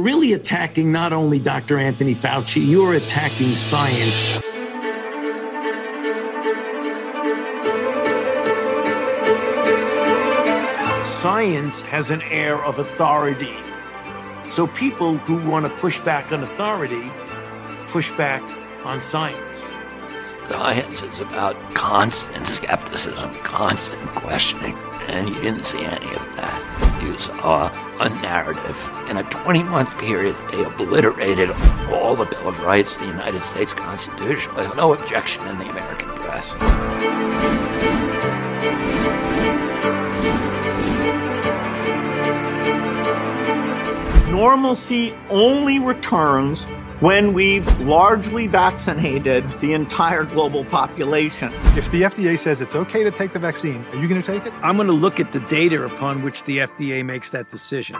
Really attacking not only Dr. Anthony Fauci, you're attacking science. Science has an air of authority. So people who want to push back on authority push back on science. Science is about constant skepticism, constant questioning, and you didn't see any of that. You saw a narrative. In a 20 month period, they obliterated all the Bill of Rights, the United States Constitution, with no objection in the American press. Normalcy only returns when we've largely vaccinated the entire global population. If the FDA says it's okay to take the vaccine, are you going to take it? I'm going to look at the data upon which the FDA makes that decision.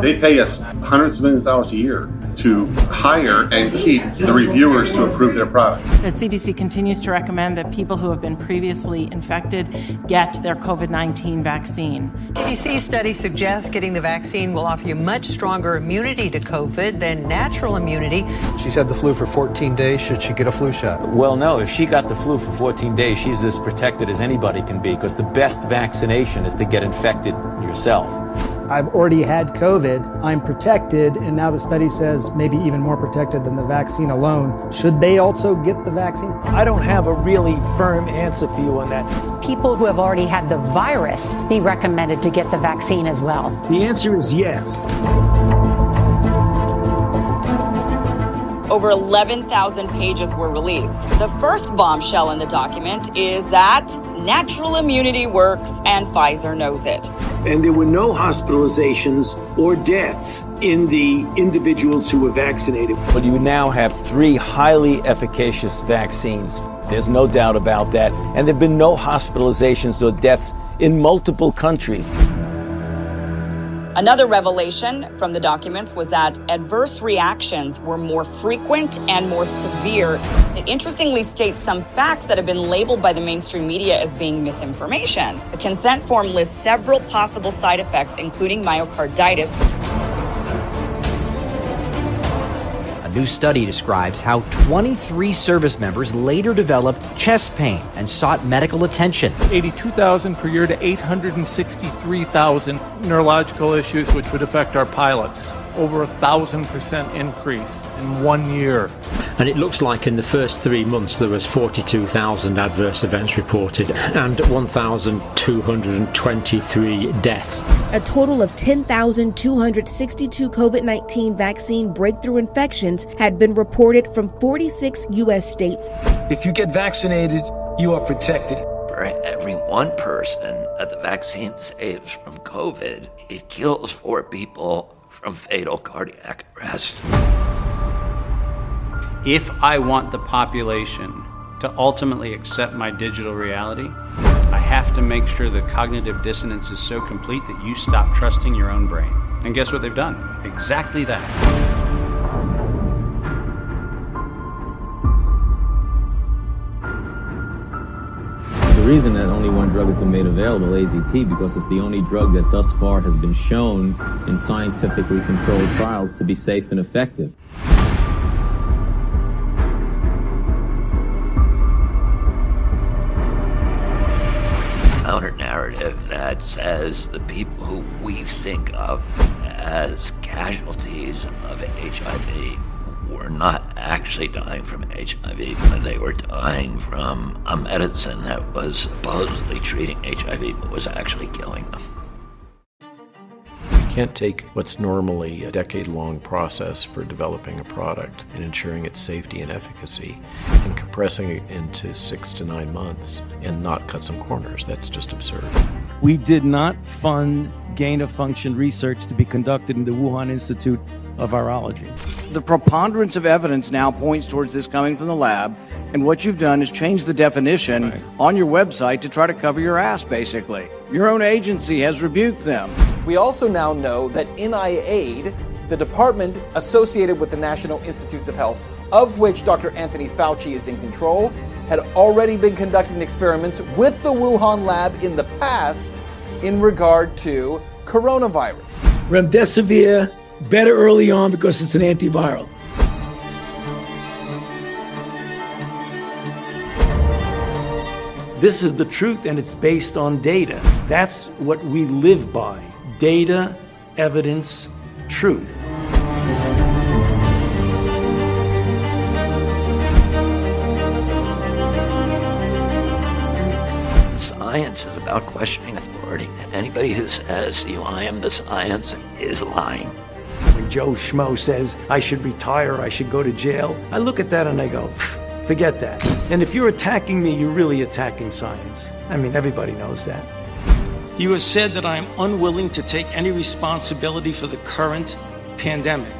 They pay us hundreds of millions of dollars a year to hire and keep the reviewers to approve their product. The CDC continues to recommend that people who have been previously infected get their COVID 19 vaccine. CDC study suggests getting the vaccine will offer you much stronger immunity to COVID than natural immunity. She's had the flu for 14 days. Should she get a flu shot? Well, no. If she got the flu for 14 days, she's as protected as anybody can be because the best vaccination is to get infected yourself. I've already had COVID, I'm protected, and now the study says maybe even more protected than the vaccine alone. Should they also get the vaccine? I don't have a really firm answer for you on that. People who have already had the virus be recommended to get the vaccine as well. The answer is yes. Over 11,000 pages were released. The first bombshell in the document is that natural immunity works and Pfizer knows it. And there were no hospitalizations or deaths in the individuals who were vaccinated. But you now have three highly efficacious vaccines. There's no doubt about that. And there have been no hospitalizations or deaths in multiple countries. Another revelation from the documents was that adverse reactions were more frequent and more severe. It interestingly states some facts that have been labeled by the mainstream media as being misinformation. The consent form lists several possible side effects, including myocarditis. A new study describes how 23 service members later developed chest pain and sought medical attention. 82,000 per year to 863,000 neurological issues which would affect our pilots. Over a thousand percent increase in one year. And it looks like in the first three months there was 42,000 adverse events reported and 1,223 deaths. A total of 10,262 COVID 19 vaccine breakthrough infections had been reported from 46 U.S. states. If you get vaccinated, you are protected. For every one person that the vaccine saves from COVID, it kills four people from fatal cardiac arrest. If I want the population to ultimately accept my digital reality, I have to make sure the cognitive dissonance is so complete that you stop trusting your own brain. And guess what they've done? Exactly that. Reason that only one drug has been made available, AZT, because it's the only drug that thus far has been shown in scientifically controlled trials to be safe and effective. Counter narrative that says the people who we think of as casualties of HIV were not actually dying from HIV, but they were dying from a medicine that was supposedly treating HIV but was actually killing them. You can't take what's normally a decade long process for developing a product and ensuring its safety and efficacy and compressing it into six to nine months and not cut some corners. That's just absurd. We did not fund gain of function research to be conducted in the Wuhan Institute of Virology. The preponderance of evidence now points towards this coming from the lab, and what you've done is change the definition right. on your website to try to cover your ass, basically. Your own agency has rebuked them. We also now know that NIAID, the department associated with the National Institutes of Health, of which Dr. Anthony Fauci is in control, had already been conducting experiments with the Wuhan lab in the past in regard to coronavirus. Remdesivir, better early on because it's an antiviral. This is the truth and it's based on data. That's what we live by data, evidence, truth. Science is about questioning authority. Anybody who says, you, I am the science, is lying. When Joe Schmo says, I should retire, I should go to jail, I look at that and I go, forget that. And if you're attacking me, you're really attacking science. I mean, everybody knows that. You have said that I am unwilling to take any responsibility for the current pandemic.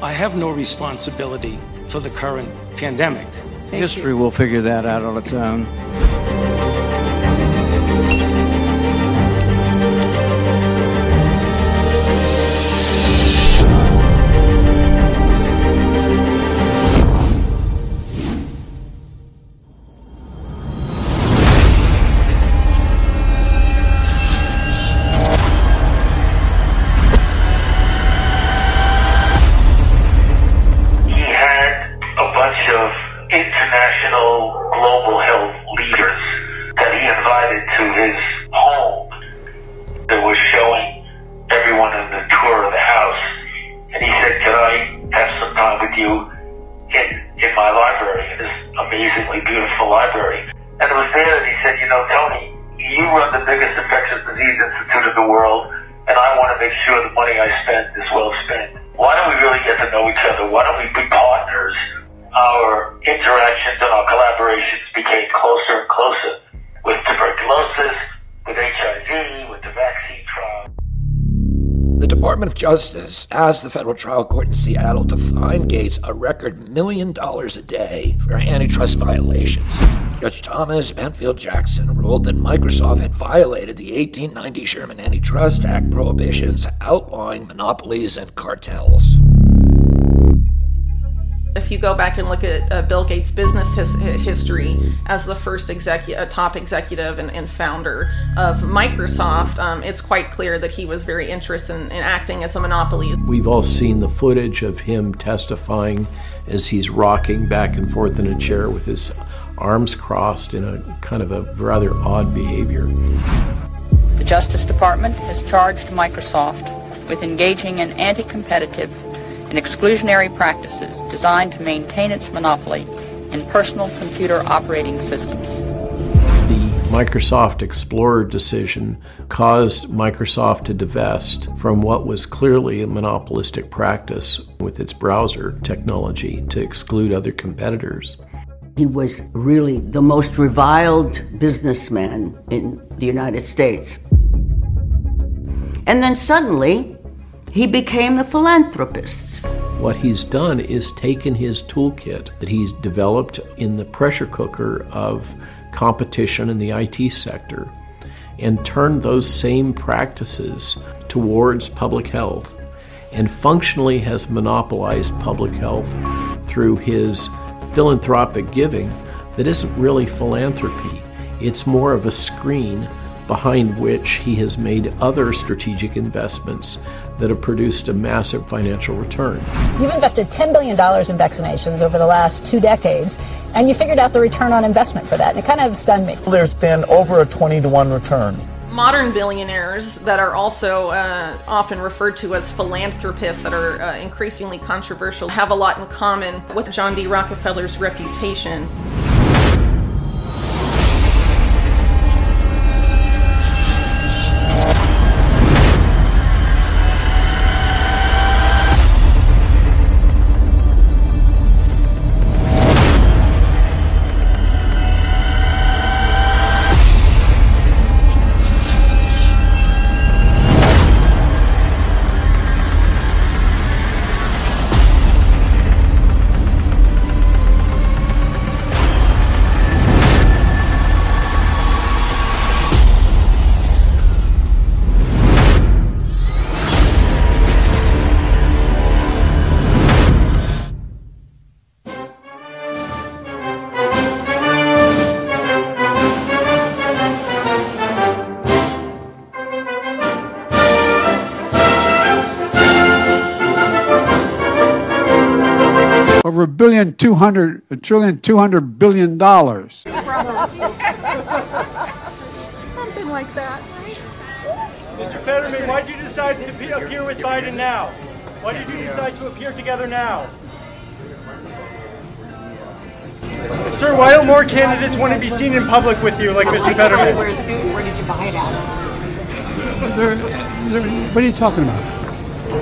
I have no responsibility for the current pandemic. History will figure that out on its own. Invited to his home that was showing everyone in the tour of the house. And he said, Can I have some time with you in, in my library, in this amazingly beautiful library? And it was there that he said, You know, Tony, you run the biggest infectious disease institute in the world, and I want to make sure the money I spend is well Department of Justice asked the federal trial court in Seattle to fine Gates a record million dollars a day for antitrust violations. Judge Thomas Penfield Jackson ruled that Microsoft had violated the 1890 Sherman Antitrust Act prohibitions outlawing monopolies and cartels. If you go back and look at uh, Bill Gates' business his, history as the first execu- uh, top executive and, and, founder of Microsoft, um, it's quite clear that he was very interested in, in acting as a monopoly. We've all seen the footage of him testifying as he's rocking back and forth in a chair with his arms crossed in a kind of a rather odd behavior. The Justice Department has charged Microsoft with engaging in anti competitive and exclusionary practices designed to maintain its monopoly in personal computer operating systems. The Microsoft Explorer decision caused Microsoft to divest from what was clearly a monopolistic practice with its browser technology to exclude other competitors. He was really the most reviled businessman in the United States. And then suddenly, he became the philanthropist. What he's done is taken his toolkit that he's developed in the pressure cooker of competition in the IT sector and turned those same practices towards public health and functionally has monopolized public health through his philanthropic giving that isn't really philanthropy. It's more of a screen behind which he has made other strategic investments that have produced a massive financial return. You've invested $10 billion in vaccinations over the last two decades, and you figured out the return on investment for that, and it kind of stunned me. There's been over a 20 to 1 return. Modern billionaires that are also uh, often referred to as philanthropists that are uh, increasingly controversial have a lot in common with John D. Rockefeller's reputation. Billion two hundred a trillion two hundred billion dollars. Something like that. Mr. Fetterman, why did you decide to be- appear with Biden now? Why did you decide to appear together now? Sir, why don't more candidates want to be seen in public with you, like Mr. Fetterman? wear a suit? Where did you buy it at? They're- they're- what are you talking about?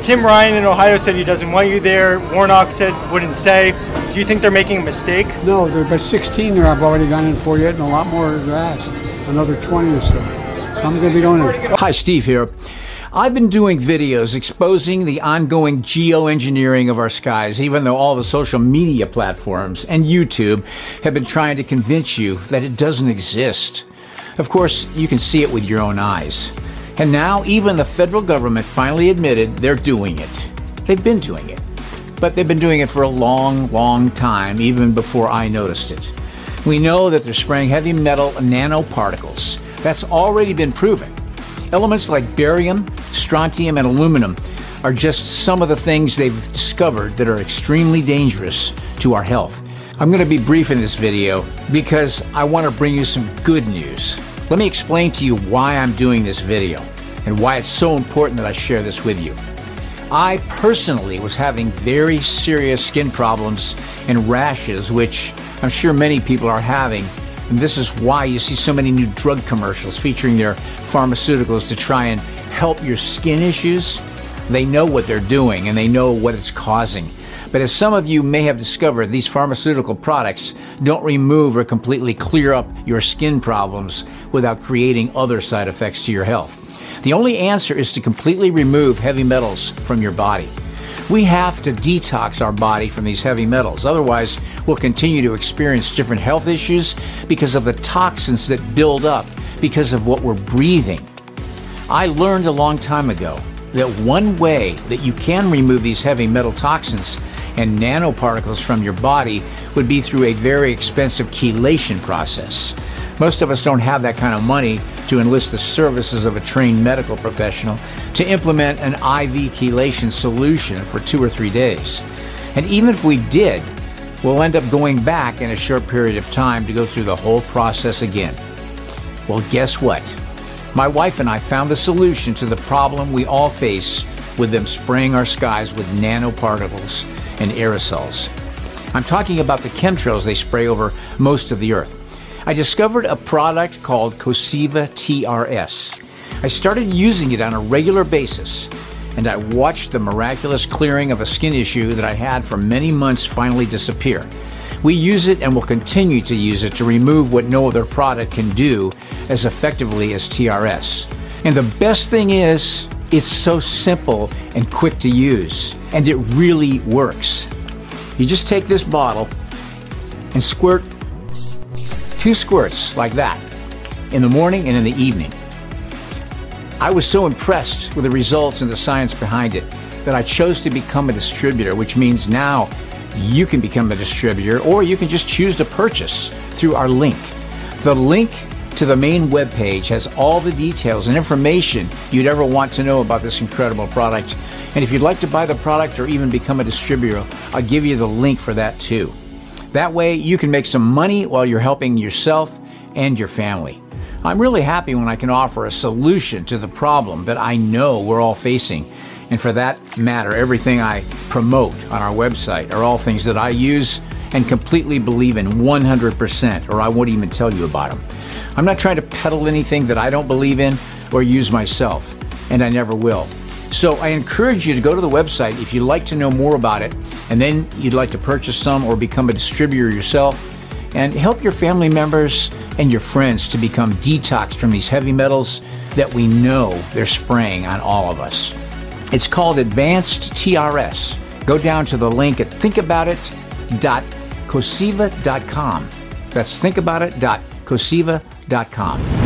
Tim Ryan in Ohio said he doesn't want you there. Warnock said wouldn't say. Do you think they're making a mistake? No, there are 16 there I've already gone in for yet, and a lot more are asked. Another 20 or so. So I'm going to be going in. Hi, Steve here. I've been doing videos exposing the ongoing geoengineering of our skies, even though all the social media platforms and YouTube have been trying to convince you that it doesn't exist. Of course, you can see it with your own eyes. And now, even the federal government finally admitted they're doing it. They've been doing it. But they've been doing it for a long, long time, even before I noticed it. We know that they're spraying heavy metal nanoparticles. That's already been proven. Elements like barium, strontium, and aluminum are just some of the things they've discovered that are extremely dangerous to our health. I'm going to be brief in this video because I want to bring you some good news. Let me explain to you why I'm doing this video and why it's so important that I share this with you. I personally was having very serious skin problems and rashes, which I'm sure many people are having. And this is why you see so many new drug commercials featuring their pharmaceuticals to try and help your skin issues. They know what they're doing and they know what it's causing. But as some of you may have discovered, these pharmaceutical products don't remove or completely clear up your skin problems without creating other side effects to your health. The only answer is to completely remove heavy metals from your body. We have to detox our body from these heavy metals. Otherwise, we'll continue to experience different health issues because of the toxins that build up because of what we're breathing. I learned a long time ago that one way that you can remove these heavy metal toxins and nanoparticles from your body would be through a very expensive chelation process. Most of us don't have that kind of money to enlist the services of a trained medical professional to implement an IV chelation solution for two or three days. And even if we did, we'll end up going back in a short period of time to go through the whole process again. Well, guess what? My wife and I found a solution to the problem we all face with them spraying our skies with nanoparticles and aerosols. I'm talking about the chemtrails they spray over most of the earth. I discovered a product called Coseva TRS. I started using it on a regular basis, and I watched the miraculous clearing of a skin issue that I had for many months finally disappear. We use it and will continue to use it to remove what no other product can do as effectively as TRS. And the best thing is, it's so simple and quick to use, and it really works. You just take this bottle and squirt two squirts like that in the morning and in the evening. I was so impressed with the results and the science behind it that I chose to become a distributor, which means now you can become a distributor or you can just choose to purchase through our link. The link to the main webpage has all the details and information you'd ever want to know about this incredible product. And if you'd like to buy the product or even become a distributor, I'll give you the link for that too. That way, you can make some money while you're helping yourself and your family. I'm really happy when I can offer a solution to the problem that I know we're all facing. And for that matter, everything I promote on our website are all things that I use and completely believe in 100%, or I won't even tell you about them. I'm not trying to peddle anything that I don't believe in or use myself, and I never will. So I encourage you to go to the website if you'd like to know more about it, and then you'd like to purchase some or become a distributor yourself, and help your family members and your friends to become detoxed from these heavy metals that we know they're spraying on all of us. It's called Advanced TRS. Go down to the link at thinkaboutit.coseva.com. That's thinkaboutit.coseva.com.